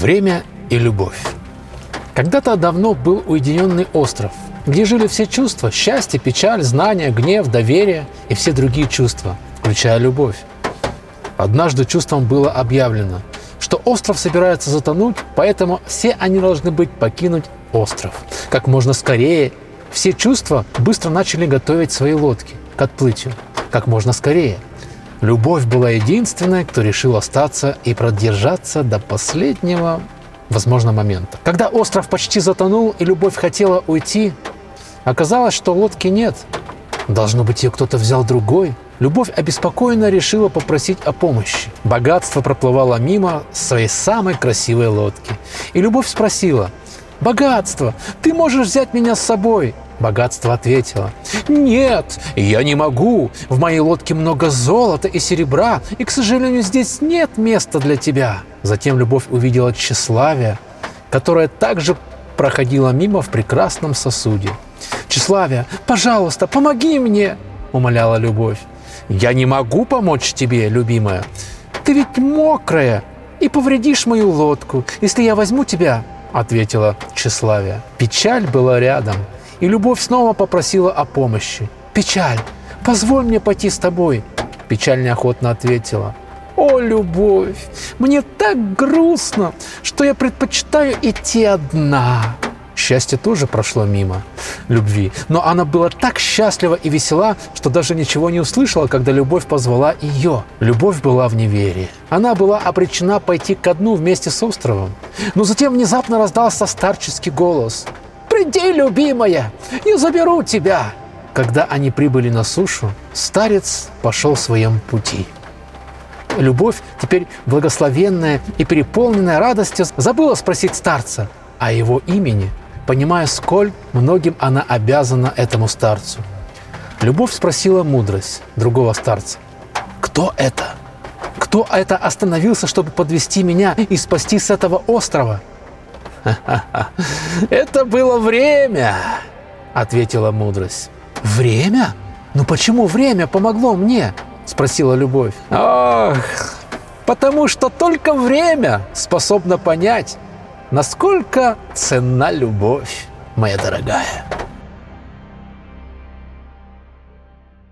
Время и любовь. Когда-то давно был уединенный остров, где жили все чувства – счастье, печаль, знание, гнев, доверие и все другие чувства, включая любовь. Однажды чувством было объявлено, что остров собирается затонуть, поэтому все они должны быть покинуть остров. Как можно скорее все чувства быстро начали готовить свои лодки к отплытию. Как можно скорее – Любовь была единственной, кто решил остаться и продержаться до последнего, возможно, момента. Когда остров почти затонул и Любовь хотела уйти, оказалось, что лодки нет. Должно быть, ее кто-то взял другой. Любовь обеспокоенно решила попросить о помощи. Богатство проплывало мимо своей самой красивой лодки. И Любовь спросила, «Богатство, ты можешь взять меня с собой?» Богатство ответило, «Нет, я не могу. В моей лодке много золота и серебра, и, к сожалению, здесь нет места для тебя». Затем любовь увидела тщеславие, которое также проходило мимо в прекрасном сосуде. «Тщеславие, пожалуйста, помоги мне!» – умоляла любовь. «Я не могу помочь тебе, любимая. Ты ведь мокрая и повредишь мою лодку, если я возьму тебя», – ответила тщеславие. Печаль была рядом – и любовь снова попросила о помощи. «Печаль, позволь мне пойти с тобой!» Печаль неохотно ответила. «О, любовь, мне так грустно, что я предпочитаю идти одна!» Счастье тоже прошло мимо любви, но она была так счастлива и весела, что даже ничего не услышала, когда любовь позвала ее. Любовь была в неверии. Она была обречена пойти ко дну вместе с островом. Но затем внезапно раздался старческий голос – «Приди, любимая, я заберу тебя!» Когда они прибыли на сушу, старец пошел своем пути. Любовь, теперь благословенная и переполненная радостью, забыла спросить старца о его имени, понимая, сколь многим она обязана этому старцу. Любовь спросила мудрость другого старца. «Кто это? Кто это остановился, чтобы подвести меня и спасти с этого острова?» «Это было время!» — ответила мудрость. «Время? Ну почему время помогло мне?» — спросила любовь. «Ох, потому что только время способно понять, насколько ценна любовь, моя дорогая».